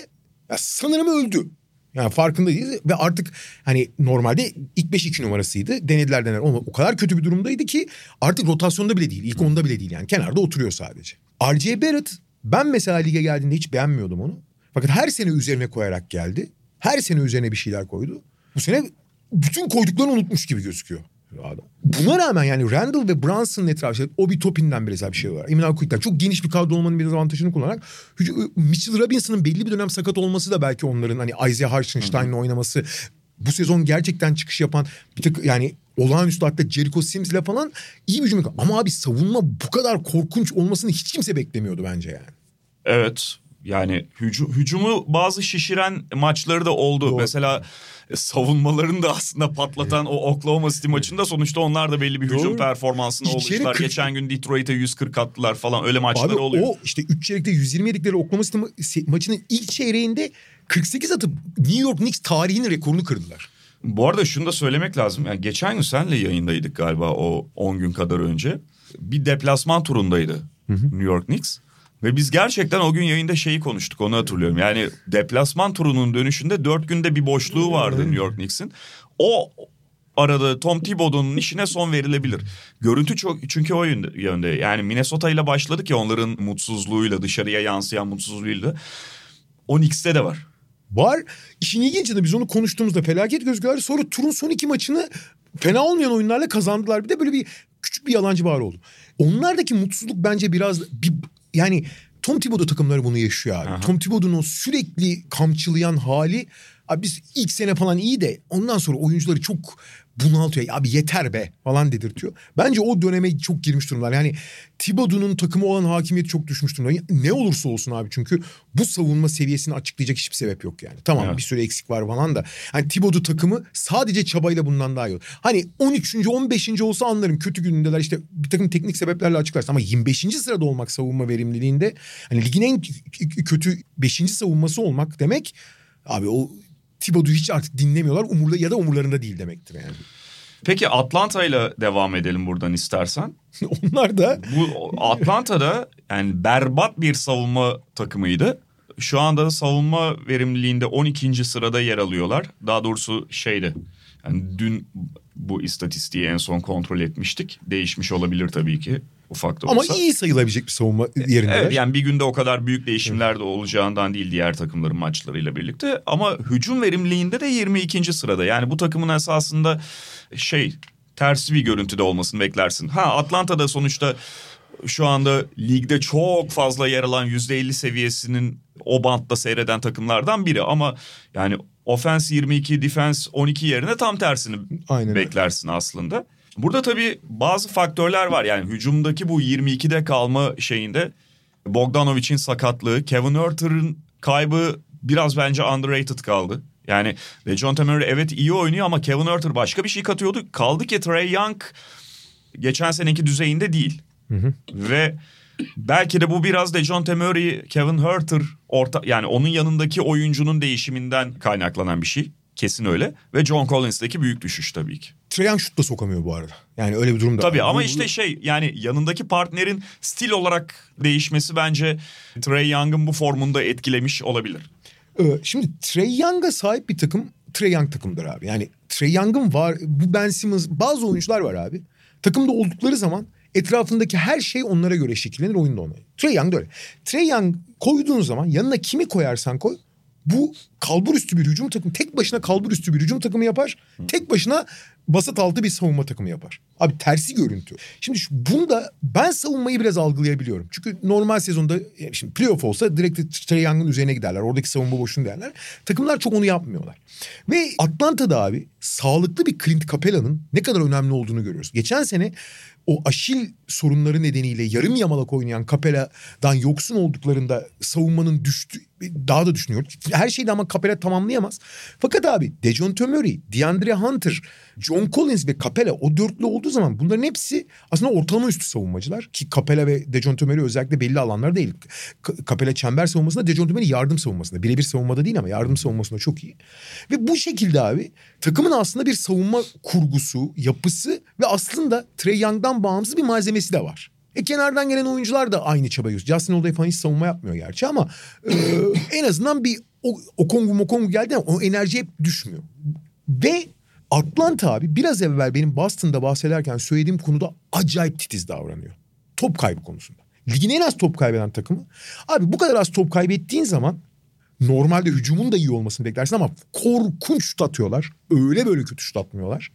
ya sanırım öldü. Yani farkında değiliz ve artık hani normalde ilk 5 2 numarasıydı. Denediler dener ama o kadar kötü bir durumdaydı ki artık rotasyonda bile değil. ilk onda bile değil yani. Kenarda oturuyor sadece. R.J. Barrett ben mesela lige geldiğinde hiç beğenmiyordum onu. Fakat her sene üzerine koyarak geldi. Her sene üzerine bir şeyler koydu. Bu sene bütün koyduklarını unutmuş gibi gözüküyor. Adam. Buna rağmen yani Randall ve Brunson'ın etrafı o bir Topin'den biraz bir şey var. Emin Quick'ten çok geniş bir kadro olmanın bir avantajını kullanarak Mitchell Robinson'ın belli bir dönem sakat olması da belki onların hani Isaiah Hartenstein'la oynaması bu sezon gerçekten çıkış yapan bir tık yani olağanüstü hatta Jericho Sims ile falan iyi bir cümle. Ama abi savunma bu kadar korkunç olmasını hiç kimse beklemiyordu bence yani. Evet yani hücu, hücumu bazı şişiren maçları da oldu. Doğru. Mesela e, savunmalarını da aslında patlatan o Oklahoma City maçında sonuçta onlar da belli bir hücum Doğru. performansına oluştular. 40... Geçen gün Detroit'e 140 attılar falan öyle maçlar Abi, oluyor. O işte 3 çeyrekte 120 yedikleri Oklahoma City ma- maçının ilk çeyreğinde 48 atıp New York Knicks tarihinin rekorunu kırdılar. Bu arada şunu da söylemek lazım. Yani geçen gün senle yayındaydık galiba o 10 gün kadar önce. Bir deplasman turundaydı hı hı. New York Knicks. Ve biz gerçekten o gün yayında şeyi konuştuk onu hatırlıyorum. Yani deplasman turunun dönüşünde dört günde bir boşluğu vardı New York Knicks'in. O arada Tom Thibodeau'nun işine son verilebilir. Görüntü çok çünkü o yönde. Yani Minnesota ile başladık ya onların mutsuzluğuyla dışarıya yansıyan mutsuzluğuyla. O Knicks'te de var. Var. İşin ilginci de biz onu konuştuğumuzda felaket gözüküyorlar. Sonra turun son iki maçını fena olmayan oyunlarla kazandılar. Bir de böyle bir küçük bir yalancı bağır oldu. Onlardaki mutsuzluk bence biraz bir yani Tom Thibodeau takımları bunu yaşıyor abi. Aha. Tom Thibodeau'nun o sürekli kamçılayan hali Abi biz ilk sene falan iyi de ondan sonra oyuncuları çok bunaltıyor. Abi yeter be falan dedirtiyor. Bence o döneme çok girmiş durumlar. Yani Thibodeau'nun takımı olan hakimiyeti çok düşmüş durumda. Ne olursa olsun abi çünkü bu savunma seviyesini açıklayacak hiçbir sebep yok yani. Tamam Evet. bir sürü eksik var falan da. Hani Thibodeau takımı sadece çabayla bundan daha iyi olur. Hani 13. 15. olsa anlarım kötü günündeler işte bir takım teknik sebeplerle açıklarsın. Ama 25. sırada olmak savunma verimliliğinde hani ligin en kötü 5. savunması olmak demek abi o Thibodeau'yu hiç artık dinlemiyorlar umurla ya da umurlarında değil demektir yani. Peki Atlanta ile devam edelim buradan istersen. *laughs* Onlar da Bu Atlanta'da yani berbat bir savunma takımıydı. Şu anda savunma verimliliğinde 12. sırada yer alıyorlar. Daha doğrusu şeyde yani dün bu istatistiği en son kontrol etmiştik. Değişmiş olabilir tabii ki ufak da ama olsa. iyi sayılabilecek bir savunma yerinde. Evet yani bir günde o kadar büyük değişimler de olacağından değil diğer takımların maçlarıyla birlikte. Ama hücum verimliliğinde de 22. sırada. Yani bu takımın esasında şey tersi bir görüntüde olmasını beklersin. Ha Atlanta'da sonuçta şu anda ligde çok fazla yer alan %50 seviyesinin o bantta seyreden takımlardan biri. Ama yani offense 22, defense 12 yerine tam tersini Aynen öyle. beklersin aslında. Burada tabii bazı faktörler var. Yani hücumdaki bu 22'de kalma şeyinde Bogdanovic'in sakatlığı, Kevin Herter'ın kaybı biraz bence underrated kaldı. Yani Dejounte Murray evet iyi oynuyor ama Kevin Herter başka bir şey katıyordu. Kaldı ki Trey Young geçen seneki düzeyinde değil. Ve belki de bu biraz Dejounte Murray, Kevin Herter orta yani onun yanındaki oyuncunun değişiminden kaynaklanan bir şey. Kesin öyle. Ve John Collins'teki büyük düşüş tabii ki. Trae Young şut da sokamıyor bu arada. Yani öyle bir durum da Tabii ama Bu- işte şey yani yanındaki partnerin stil olarak değişmesi bence Trey Young'ın bu formunda etkilemiş olabilir. Ee, Şimdi Trey Young'a sahip bir takım Trey Young takımdır abi. Yani Trey Young'ın var bu Ben Simmons bazı oyuncular var abi. Takımda oldukları zaman etrafındaki her şey onlara göre şekillenir oyunda ona. Trey Young da öyle. Trey Young koyduğun zaman yanına kimi koyarsan koy bu kalbur üstü bir hücum takımı tek başına kalbur üstü bir hücum takımı yapar. Tek başına basat altı bir savunma takımı yapar. Abi tersi görüntü. Şimdi şu, bunda ben savunmayı biraz algılayabiliyorum. Çünkü normal sezonda yani şimdi playoff olsa direkt Trey Young'ın üzerine giderler. Oradaki savunma boşun derler. Takımlar çok onu yapmıyorlar. Ve Atlanta'da abi sağlıklı bir Clint Capela'nın ne kadar önemli olduğunu görüyoruz. Geçen sene o aşil sorunları nedeniyle yarım yamalak oynayan Capela'dan yoksun olduklarında savunmanın düştü daha da düşünüyor. Her şeyi de ama Capela tamamlayamaz. Fakat abi Dejounte Murray, DeAndre Hunter, John Collins ve Capela o dörtlü olduğu zaman bunların hepsi aslında ortalama üstü savunmacılar. Ki Capela ve Dejounte Murray özellikle belli alanlar değil. Capela çember savunmasında, Dejounte Murray yardım savunmasında. Birebir savunmada değil ama yardım savunmasında çok iyi. Ve bu şekilde abi takımın aslında bir savunma kurgusu, yapısı ve aslında Trey Young'dan bağımsız bir malzemesi de var. E kenardan gelen oyuncular da aynı çabayı gösteriyor. Justin Holiday falan hiç savunma yapmıyor gerçi ama e, en azından bir o, Okongu Mokongu geldi ama o enerji hep düşmüyor. Ve Atlanta abi biraz evvel benim Boston'da bahsederken söylediğim konuda acayip titiz davranıyor. Top kaybı konusunda. Ligin en az top kaybeden takımı. Abi bu kadar az top kaybettiğin zaman normalde hücumun da iyi olmasını beklersin ama korkunç şut atıyorlar. Öyle böyle kötü şut atmıyorlar.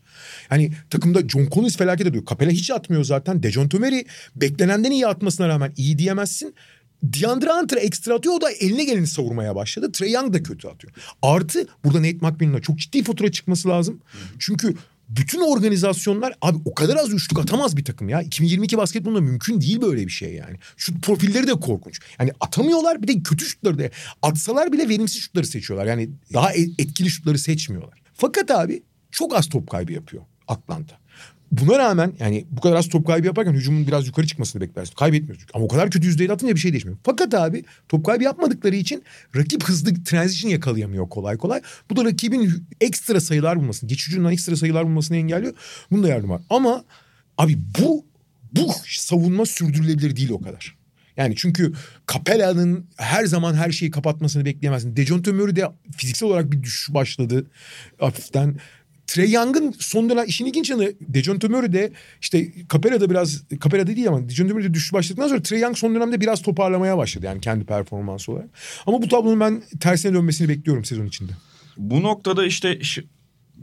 Yani takımda John Collins felaket ediyor. Capela hiç atmıyor zaten. Dejounte Murray beklenenden iyi atmasına rağmen iyi diyemezsin. DeAndre Hunter ekstra atıyor o da eline geleni savurmaya başladı. Trey Young da kötü atıyor. Artı burada Nate McMillan'a çok ciddi fatura çıkması lazım. Çünkü bütün organizasyonlar abi o kadar az üçlük atamaz bir takım ya. 2022 basketbolunda mümkün değil böyle bir şey yani. Şu profilleri de korkunç. Yani atamıyorlar bir de kötü şutları da atsalar bile verimsiz şutları seçiyorlar. Yani daha e- etkili şutları seçmiyorlar. Fakat abi çok az top kaybı yapıyor Atlanta. Buna rağmen yani bu kadar az top kaybı yaparken hücumun biraz yukarı çıkmasını beklersin. Kaybetmiyor çünkü. Ama o kadar kötü yüzdeyle atınca bir şey değişmiyor. Fakat abi top kaybı yapmadıkları için rakip hızlı transition yakalayamıyor kolay kolay. Bu da rakibin ekstra sayılar bulmasını, geçici ekstra sayılar bulmasını engelliyor. Bunun da yardım var. Ama abi bu bu savunma sürdürülebilir değil o kadar. Yani çünkü Capella'nın her zaman her şeyi kapatmasını bekleyemezsin. Dejounte Murray de fiziksel olarak bir düşüş başladı hafiften. Trey Young'ın son dönem işin ilginç yanı Dejounte Murray de işte Capella'da biraz Capella'da değil ama Dejounte Murray de düşüş başladıktan sonra Trey Young son dönemde biraz toparlamaya başladı yani kendi performansı olarak. Ama bu tablonun ben tersine dönmesini bekliyorum sezon içinde. Bu noktada işte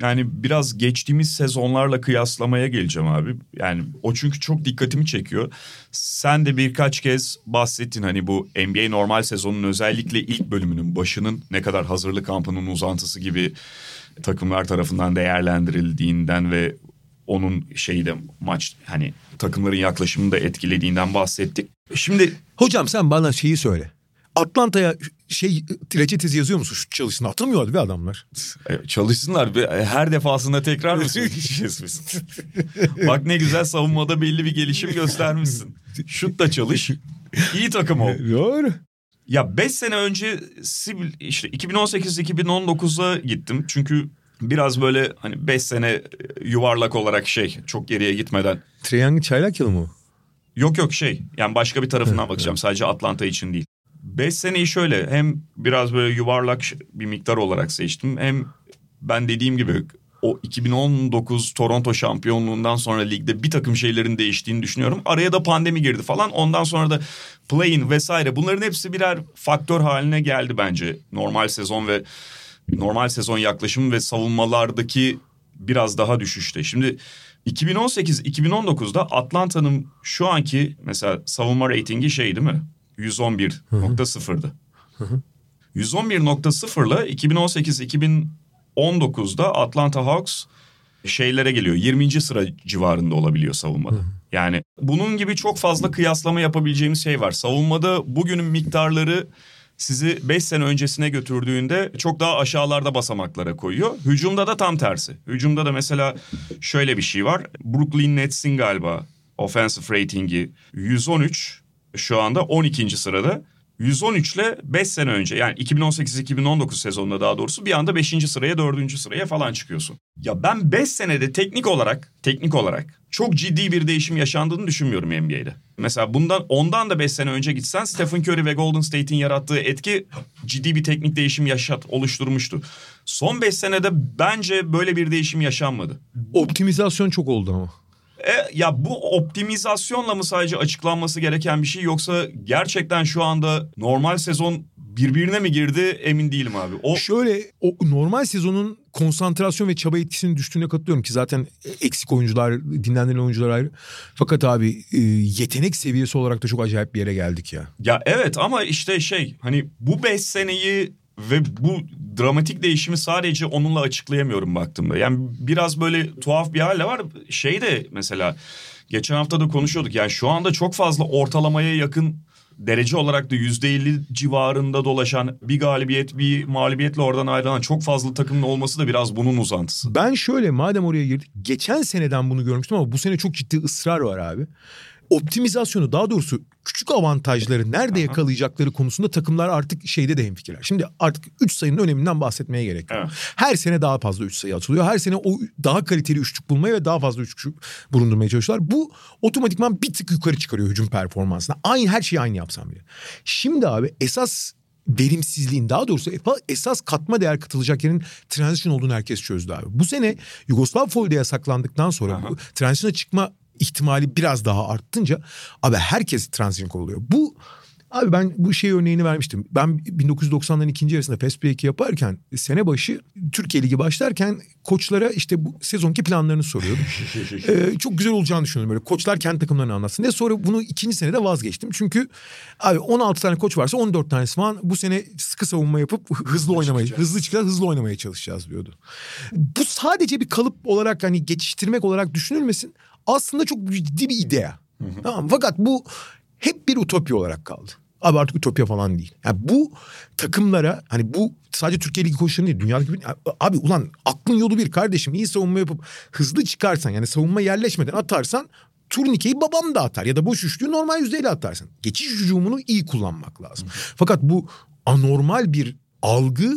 yani biraz geçtiğimiz sezonlarla kıyaslamaya geleceğim abi. Yani o çünkü çok dikkatimi çekiyor. Sen de birkaç kez bahsettin hani bu NBA normal sezonun özellikle ilk bölümünün başının ne kadar hazırlık kampının uzantısı gibi takımlar tarafından değerlendirildiğinden ve onun şeyde maç hani takımların yaklaşımını da etkilediğinden bahsettik. Şimdi Hocam sen bana şeyi söyle. Atlanta'ya şey reçetesi yazıyor musun? Şu çalışsın atılmıyorlar be adamlar. e, çalışsınlar ve her defasında tekrar mı söyleyeceğiz biz? *laughs* Bak ne güzel savunmada belli bir gelişim göstermişsin. Şut da çalış. İyi takım ol. Doğru. Ya 5 sene önce Sibil işte 2018-2019'a gittim. Çünkü biraz böyle hani 5 sene yuvarlak olarak şey çok geriye gitmeden. Triangle çaylak yılı mı? Yok yok şey yani başka bir tarafından bakacağım sadece Atlanta için değil. 5 seneyi şöyle hem biraz böyle yuvarlak bir miktar olarak seçtim. Hem ben dediğim gibi o 2019 Toronto şampiyonluğundan sonra ligde bir takım şeylerin değiştiğini düşünüyorum. Araya da pandemi girdi falan. Ondan sonra da play-in vesaire bunların hepsi birer faktör haline geldi bence. Normal sezon ve normal sezon yaklaşımı ve savunmalardaki biraz daha düşüşte. Şimdi 2018-2019'da Atlanta'nın şu anki mesela savunma reytingi şey değil mi? 111.0'dı. 111.0 ile 2018-2019'da Atlanta Hawks şeylere geliyor. 20. sıra civarında olabiliyor savunmada. Yani bunun gibi çok fazla kıyaslama yapabileceğimiz şey var. Savunmada bugünün miktarları sizi 5 sene öncesine götürdüğünde çok daha aşağılarda basamaklara koyuyor. Hücumda da tam tersi. Hücumda da mesela şöyle bir şey var. Brooklyn Nets'in galiba offensive ratingi 113 şu anda 12. sırada. 113 ile 5 sene önce yani 2018-2019 sezonunda daha doğrusu bir anda 5. sıraya 4. sıraya falan çıkıyorsun. Ya ben 5 senede teknik olarak teknik olarak çok ciddi bir değişim yaşandığını düşünmüyorum NBA'de. Mesela bundan ondan da 5 sene önce gitsen Stephen Curry ve Golden State'in yarattığı etki ciddi bir teknik değişim yaşat oluşturmuştu. Son 5 senede bence böyle bir değişim yaşanmadı. Optimizasyon çok oldu ama. E, ya bu optimizasyonla mı sadece açıklanması gereken bir şey yoksa gerçekten şu anda normal sezon birbirine mi girdi emin değilim abi. O Şöyle o normal sezonun konsantrasyon ve çaba etkisinin düştüğüne katılıyorum ki zaten eksik oyuncular, dinlendirilen oyuncular ayrı. Fakat abi e, yetenek seviyesi olarak da çok acayip bir yere geldik ya. ya evet ama işte şey hani bu 5 seneyi ve bu dramatik değişimi sadece onunla açıklayamıyorum baktığımda. Yani biraz böyle tuhaf bir hale var. Şey de mesela geçen hafta da konuşuyorduk. Yani şu anda çok fazla ortalamaya yakın derece olarak da %50 civarında dolaşan bir galibiyet bir mağlubiyetle oradan ayrılan çok fazla takımın olması da biraz bunun uzantısı. Ben şöyle madem oraya girdik geçen seneden bunu görmüştüm ama bu sene çok ciddi ısrar var abi. Optimizasyonu daha doğrusu küçük avantajları nerede yakalayacakları konusunda takımlar artık şeyde de hemfikirler. Şimdi artık 3 sayının öneminden bahsetmeye gerek yok. Evet. Her sene daha fazla 3 sayı atılıyor. Her sene o daha kaliteli üçlük bulmaya ve daha fazla üçlük bulundurmaya çalışıyorlar. Bu otomatikman bir tık yukarı çıkarıyor hücum performansına. Aynı her şeyi aynı yapsam bile. Şimdi abi esas verimsizliğin daha doğrusu esas katma değer katılacak yerin transition olduğunu herkes çözdü abi. Bu sene Yugoslav Foy'da yasaklandıktan sonra Aha. bu transition'a çıkma ihtimali biraz daha arttınca abi herkes transition oluyor. Bu Abi ben bu şey örneğini vermiştim. Ben 1990'ların ikinci yarısında Fast Break'i yaparken sene başı Türkiye Ligi başlarken koçlara işte bu sezonki planlarını soruyordum. *laughs* Ee, çok güzel olacağını düşünüyorum böyle. Koçlar kendi takımlarını anlatsın diye. Sonra bunu ikinci senede vazgeçtim. Çünkü abi 16 tane koç varsa 14 tanesi falan bu sene sıkı savunma yapıp hızlı oynamaya, hızlı çıkacağız, hızlı oynamaya çalışacağız diyordu. Bu sadece bir kalıp olarak hani geçiştirmek olarak düşünülmesin. Aslında çok ciddi bir idea. Tamam? Fakat bu hep bir utopi olarak kaldı. Abi artık ütopya falan değil. Yani bu takımlara hani bu sadece Türkiye Ligi koçlarının değil dünyadaki bir- abi ulan aklın yolu bir kardeşim iyi savunma yapıp hızlı çıkarsan yani savunma yerleşmeden atarsan turnikeyi babam da atar ya da boş üçlüğü normal yüzdeyle atarsın. Geçiş hücumunu iyi kullanmak lazım. Fakat bu anormal bir algı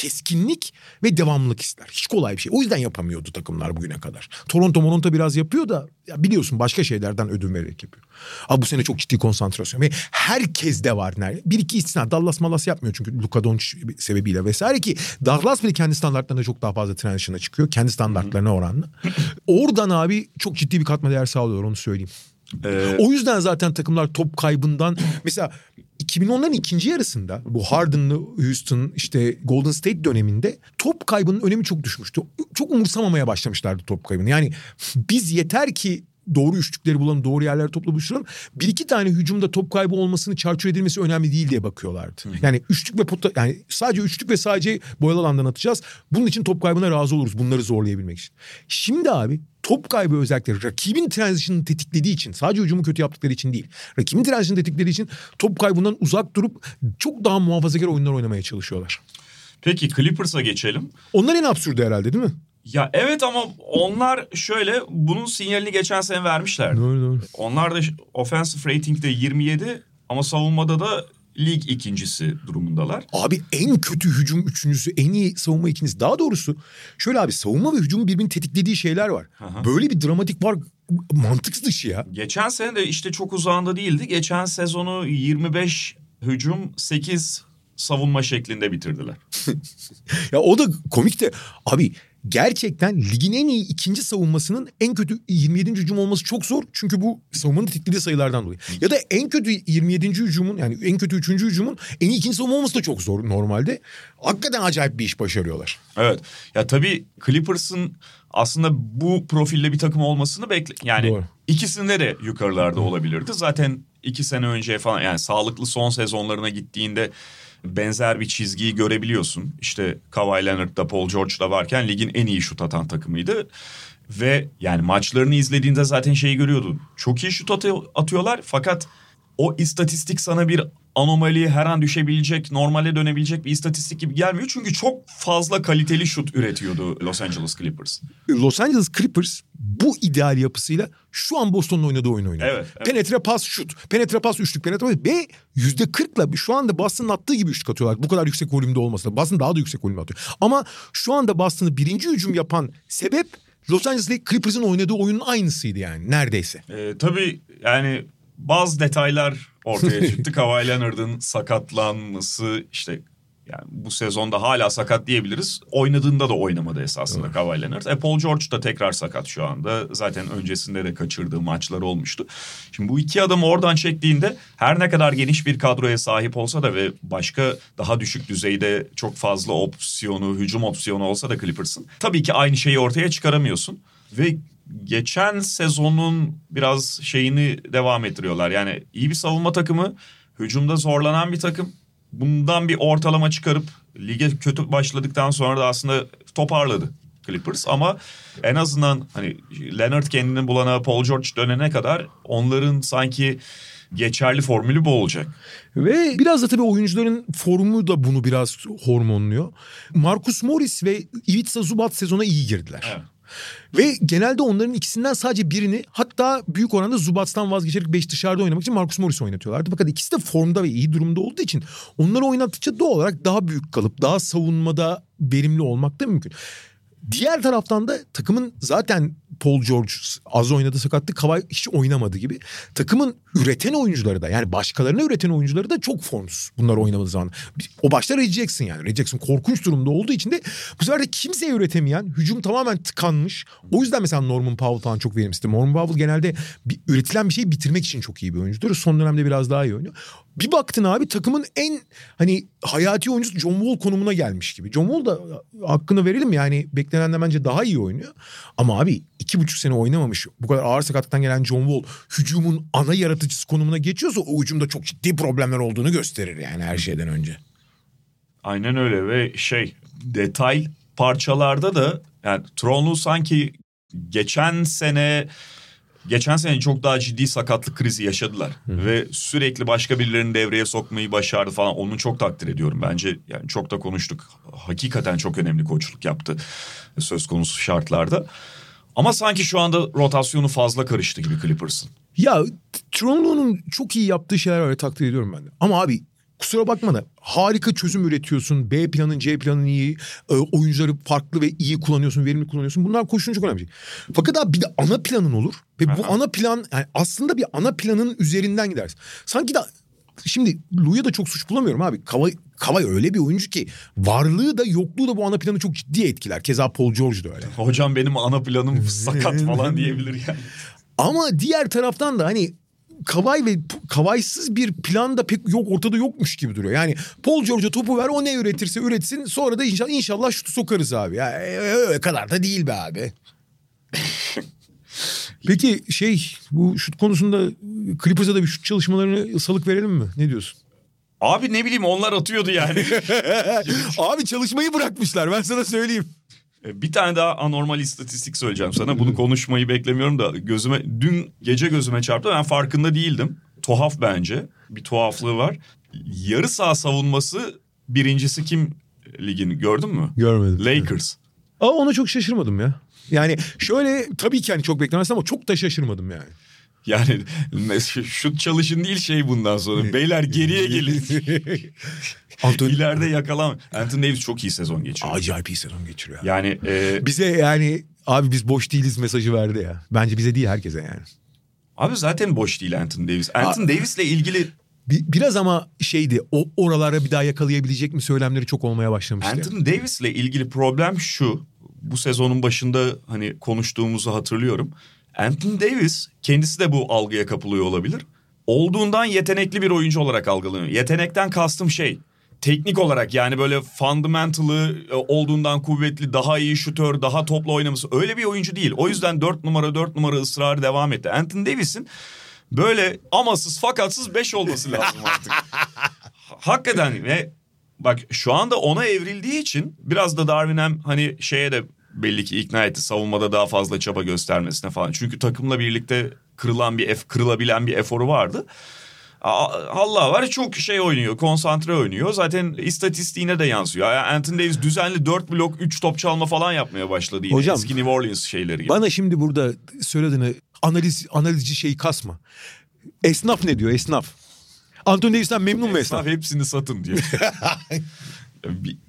keskinlik ve devamlılık ister. Hiç kolay bir şey. O yüzden yapamıyordu takımlar bugüne kadar. Toronto Moronto biraz yapıyor da ya biliyorsun başka şeylerden ödün vererek yapıyor. Ama bu sene çok ciddi konsantrasyon ve herkes de var. nerede? Bir iki istisna. Dallas Malas yapmıyor çünkü Luka Doncic sebebiyle vesaire ki Dallas bile kendi standartlarında çok daha fazla transition'a çıkıyor. Kendi standartlarına oranla. Oradan abi çok ciddi bir katma değer sağlıyor onu söyleyeyim. Ee, O yüzden zaten takımlar top kaybından mesela 2010'ların ikinci yarısında bu Harden'lı Houston işte Golden State döneminde top kaybının önemi çok düşmüştü. Çok umursamamaya başlamışlardı top kaybını. Yani biz yeter ki doğru üçlükleri bulalım, doğru yerlere topla buluşturalım. Bir iki tane hücumda top kaybı olmasını çarçur edilmesi önemli değil diye bakıyorlardı. Yani üçlük ve pota, yani sadece üçlük ve sadece boyalı alandan atacağız. Bunun için top kaybına razı oluruz bunları zorlayabilmek için. Şimdi abi top kaybı özellikle rakibin transition'ını tetiklediği için sadece hücumu kötü yaptıkları için değil. Rakibin transition'ını tetiklediği için top kaybından uzak durup çok daha muhafazakar oyunlar oynamaya çalışıyorlar. Peki Clippers'a geçelim. Onlar en absürdü herhalde değil mi? Ya evet ama onlar şöyle bunun sinyalini geçen sene vermişlerdi. Doğru doğru. Onlar da offensive rating'de 27 ama savunmada da lig ikincisi durumundalar. Abi en kötü hücum üçüncüsü, en iyi savunma ikincisi. Daha doğrusu şöyle abi savunma ve hücumun birbirini tetiklediği şeyler var. Aha. Böyle bir dramatik var mantıksız dışı ya. Geçen sene de işte çok uzağında değildi. Geçen sezonu 25 hücum 8 savunma şeklinde bitirdiler. *laughs* Ya o da komik de abi gerçekten ligin en iyi ikinci savunmasının en kötü 27. hücum olması çok zor. Çünkü bu savunmanın tetiklediği sayılardan dolayı. Ya da en kötü 27. hücumun yani en kötü 3. hücumun en iyi ikinci savunma olması da çok zor normalde. Hakikaten acayip bir iş başarıyorlar. Evet. Ya tabii Clippers'ın aslında bu profille bir takım olmasını bekle yani Doğru. ikisinde de yukarılarda olabilirdi. Zaten iki sene önce falan yani sağlıklı son sezonlarına gittiğinde benzer bir çizgiyi görebiliyorsun. İşte Kawhi Leonard'da Paul George'da varken ligin en iyi şut atan takımıydı. Ve yani maçlarını izlediğinde zaten şeyi görüyordun. Çok iyi şut atıyor- atıyorlar fakat o istatistik sana bir anomali her an düşebilecek, normale dönebilecek bir istatistik gibi gelmiyor. Çünkü çok fazla kaliteli şut üretiyordu Los Angeles Clippers. Los Angeles Clippers bu ideal yapısıyla şu an Boston'un oynadığı oyun oynuyor. Evet, evet. Penetre pas şut. Penetre pas üçlük. Penetre pas. Ve yüzde kırkla şu anda Boston'ın attığı gibi üçlük atıyorlar. Bu kadar yüksek volümde olmasa. Boston daha da yüksek volümde atıyor. Ama şu anda Boston'ı birinci hücum yapan sebep Los Angeles Clippers'ın oynadığı oyunun aynısıydı yani neredeyse. Ee, tabii yani bazı detaylar ortaya çıktı. Kawhi Leonard'ın sakatlanması işte yani bu sezonda hala sakat diyebiliriz. Oynadığında da oynamadı esasında Kawhi Leonard. E, Paul George da tekrar sakat şu anda. Zaten öncesinde de kaçırdığı maçlar olmuştu. Şimdi bu iki adamı oradan çektiğinde her ne kadar geniş bir kadroya sahip olsa da ve başka daha düşük düzeyde çok fazla opsiyonu, hücum opsiyonu olsa da Clippers'ın tabii ki aynı şeyi ortaya çıkaramıyorsun. Ve geçen sezonun biraz şeyini devam ettiriyorlar. Yani iyi bir savunma takımı, hücumda zorlanan bir takım. Bundan bir ortalama çıkarıp lige kötü başladıktan sonra da aslında toparladı Clippers ama en azından hani Leonard kendini bulana Paul George dönene kadar onların sanki geçerli formülü bu olacak. Ve biraz da tabii oyuncuların formu da bunu biraz hormonluyor. Marcus Morris ve Ivica Zubac sezona iyi girdiler. Evet. Ve genelde onların ikisinden sadece birini hatta büyük oranda Zubac'tan vazgeçerek 5 dışarıda oynamak için Marcus Morris oynatıyorlardı. Fakat ikisi de formda ve iyi durumda olduğu için onları oynattıkça doğal olarak daha büyük kalıp daha savunmada verimli olmak da mümkün. Diğer taraftan da takımın zaten Paul George az oynadı sakattı. Kawhi hiç oynamadı gibi. Takımın üreten oyuncuları da yani başkalarına üreten oyuncuları da çok formsuz bunlar oynamadığı zaman. O başta Reggie Jackson yani. Reggie Jackson korkunç durumda olduğu için de bu sefer de kimseye üretemeyen hücum tamamen tıkanmış. O yüzden mesela Norman Powell falan çok verimsizdi. Norman Powell genelde bir, üretilen bir şeyi bitirmek için çok iyi bir oyuncudur. Son dönemde biraz daha iyi oynuyor. Bir baktın abi takımın en hani hayati oyuncusu John Wall konumuna gelmiş gibi. John Wall da hakkını verelim yani beklenenden bence daha iyi oynuyor. Ama abi iki buçuk sene oynamamış bu kadar ağır sakatlıktan gelen John Wall hücumun ana yaratıcısı konumuna geçiyorsa o hücumda çok ciddi problemler olduğunu gösterir yani her şeyden önce. Aynen öyle ve şey detay parçalarda da yani Tronlu sanki geçen sene geçen sene çok daha ciddi sakatlık krizi yaşadılar ve sürekli başka birilerini devreye sokmayı başardı falan. Onu çok takdir ediyorum bence. Yani çok da konuştuk. Hakikaten çok önemli koçluk yaptı söz konusu şartlarda. Ama sanki şu anda rotasyonu fazla karıştı gibi Clippers'ın. Ya Tronlu'nun çok iyi yaptığı şeyler var takdir ediyorum ben de. Ama abi kusura bakma da harika çözüm üretiyorsun. B planın C planın iyi. e, oyuncuları farklı ve iyi kullanıyorsun. Verimli kullanıyorsun. Bunlar koşulun çok önemli şey. Fakat abi bir de ana planın olur. Ve bu Aha. ana plan yani aslında bir ana planın üzerinden gidersin. Sanki de Şimdi Lou'ya da çok suç bulamıyorum abi. Kavay, Kavay öyle bir oyuncu ki varlığı da yokluğu da bu ana planı çok ciddi etkiler. Keza Paul George da öyle. Hocam benim ana planım *laughs* sakat falan diyebilir yani. Ama diğer taraftan da hani Kavay ve Kavaysız bir plan da pek yok ortada yokmuş gibi duruyor. Yani Paul George'a topu ver o ne üretirse üretsin sonra da inşallah, inşallah şutu sokarız abi. Ya öyle kadar da değil be abi. *laughs* Peki şey bu şut konusunda Clippers'a da bir şut çalışmalarını salık verelim mi? Ne diyorsun? Abi ne bileyim onlar atıyordu yani. *laughs* Abi çalışmayı bırakmışlar ben sana söyleyeyim. E, bir tane daha anormal istatistik söyleyeceğim sana. Bunu konuşmayı beklemiyorum da gözüme dün gece gözüme çarptı. Ben farkında değildim. Tuhaf bence. Bir tuhaflığı var. Yarı saha savunması birincisi kim ligin gördün mü? Görmedim. Lakers. Aa ona çok şaşırmadım ya. Yani şöyle tabii ki hani çok beklemezdim ama çok da şaşırmadım yani. Yani şut çalışın değil şey bundan sonra. Beyler geriye gelin. *laughs* Anthony İleride yakalam. Anthony Davis çok iyi sezon geçiriyor. acayip iyi sezon geçiriyor. Yani e, Bize yani abi biz boş değiliz mesajı verdi ya. Bence bize değil herkese yani. abi zaten boş değil Anthony Davis. Anthony Davis'le ilgili Bir, biraz ama şeydi o oralara bir daha yakalayabilecek mi söylemleri çok olmaya başlamıştı. Anthony Davis'le ilgili problem şu. Bu sezonun başında hani konuştuğumuzu hatırlıyorum. Anthony Davis kendisi de bu algıya kapılıyor olabilir. Olduğundan yetenekli bir oyuncu olarak algılanıyor. Yetenekten kastım şey teknik olarak yani böyle fundamental'ı e, olduğundan kuvvetli, daha iyi şutör, daha topla oynaması öyle bir oyuncu değil. O yüzden 4 numara 4 numara ısrarı devam etti. Anthony Davis'in böyle amasız fakatsız 5 olması *laughs* lazım artık. Hakikaten ve bak şu anda ona evrildiği için biraz da Darwin hem hani şeye de belli ki ikna etti savunmada daha fazla çaba göstermesine falan. Çünkü takımla birlikte kırılan bir ef, kırılabilen bir eforu vardı. Allah var çok şey oynuyor, konsantre oynuyor. Zaten istatistiğine de yansıyor. Yani Anthony Davis düzenli 4 blok 3 top çalma falan yapmaya başladı yine. Hocam, Eski New Orleans şeyleri gibi. Bana şimdi burada söylediğini analiz analizci şeyi kasma. Esnaf ne diyor esnaf? Anthony Davis'ten memnun mu esnaf? Esnaf hepsini satın diyor. *laughs*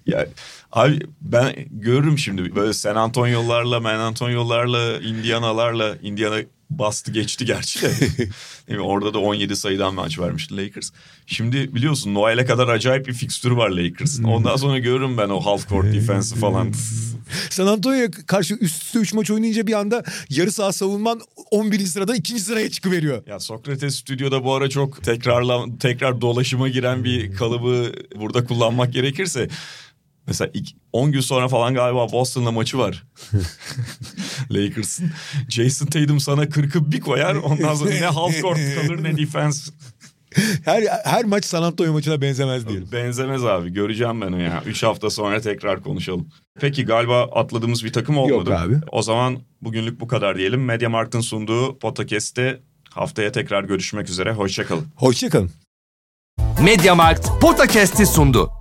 Yani, abi ben görürüm şimdi. Böyle San Antonio'larla, Man Antonio'larla, Indiana'larla, Indiana bastı geçti gerçi de. *laughs* Orada da 17 sayıdan maç vermişti Lakers. Şimdi biliyorsun Noel'e kadar acayip bir fikstür var Lakers'ın. Ondan sonra görürüm ben o half court *laughs* defense'i falan. *laughs* San Antonio'ya karşı üst üste 3 maç oynayınca bir anda yarı saha savunman 11. sırada 2. sıraya çıkıveriyor. Ya Sokrates stüdyoda bu ara çok tekrarla tekrar dolaşıma giren bir kalıbı burada kullanmak gerekirse mesela ilk 10 gün sonra falan galiba Boston'la maçı var. *laughs* Lakers'ın. Jason Tatum sana 40'ı bir koyar ondan sonra ne half court kalır ne defense. Her her maç San Antonio maçına benzemez diyelim. Benzemez abi göreceğim ben o ya. 3 hafta sonra tekrar konuşalım. Peki galiba atladığımız bir takım olmadı. Yok abi. O zaman bugünlük bu kadar diyelim. Mediamarkt'ın sunduğu podcast'te haftaya tekrar görüşmek üzere. Hoşçakalın. Hoşçakalın. Mediamarkt Podcast'i sundu.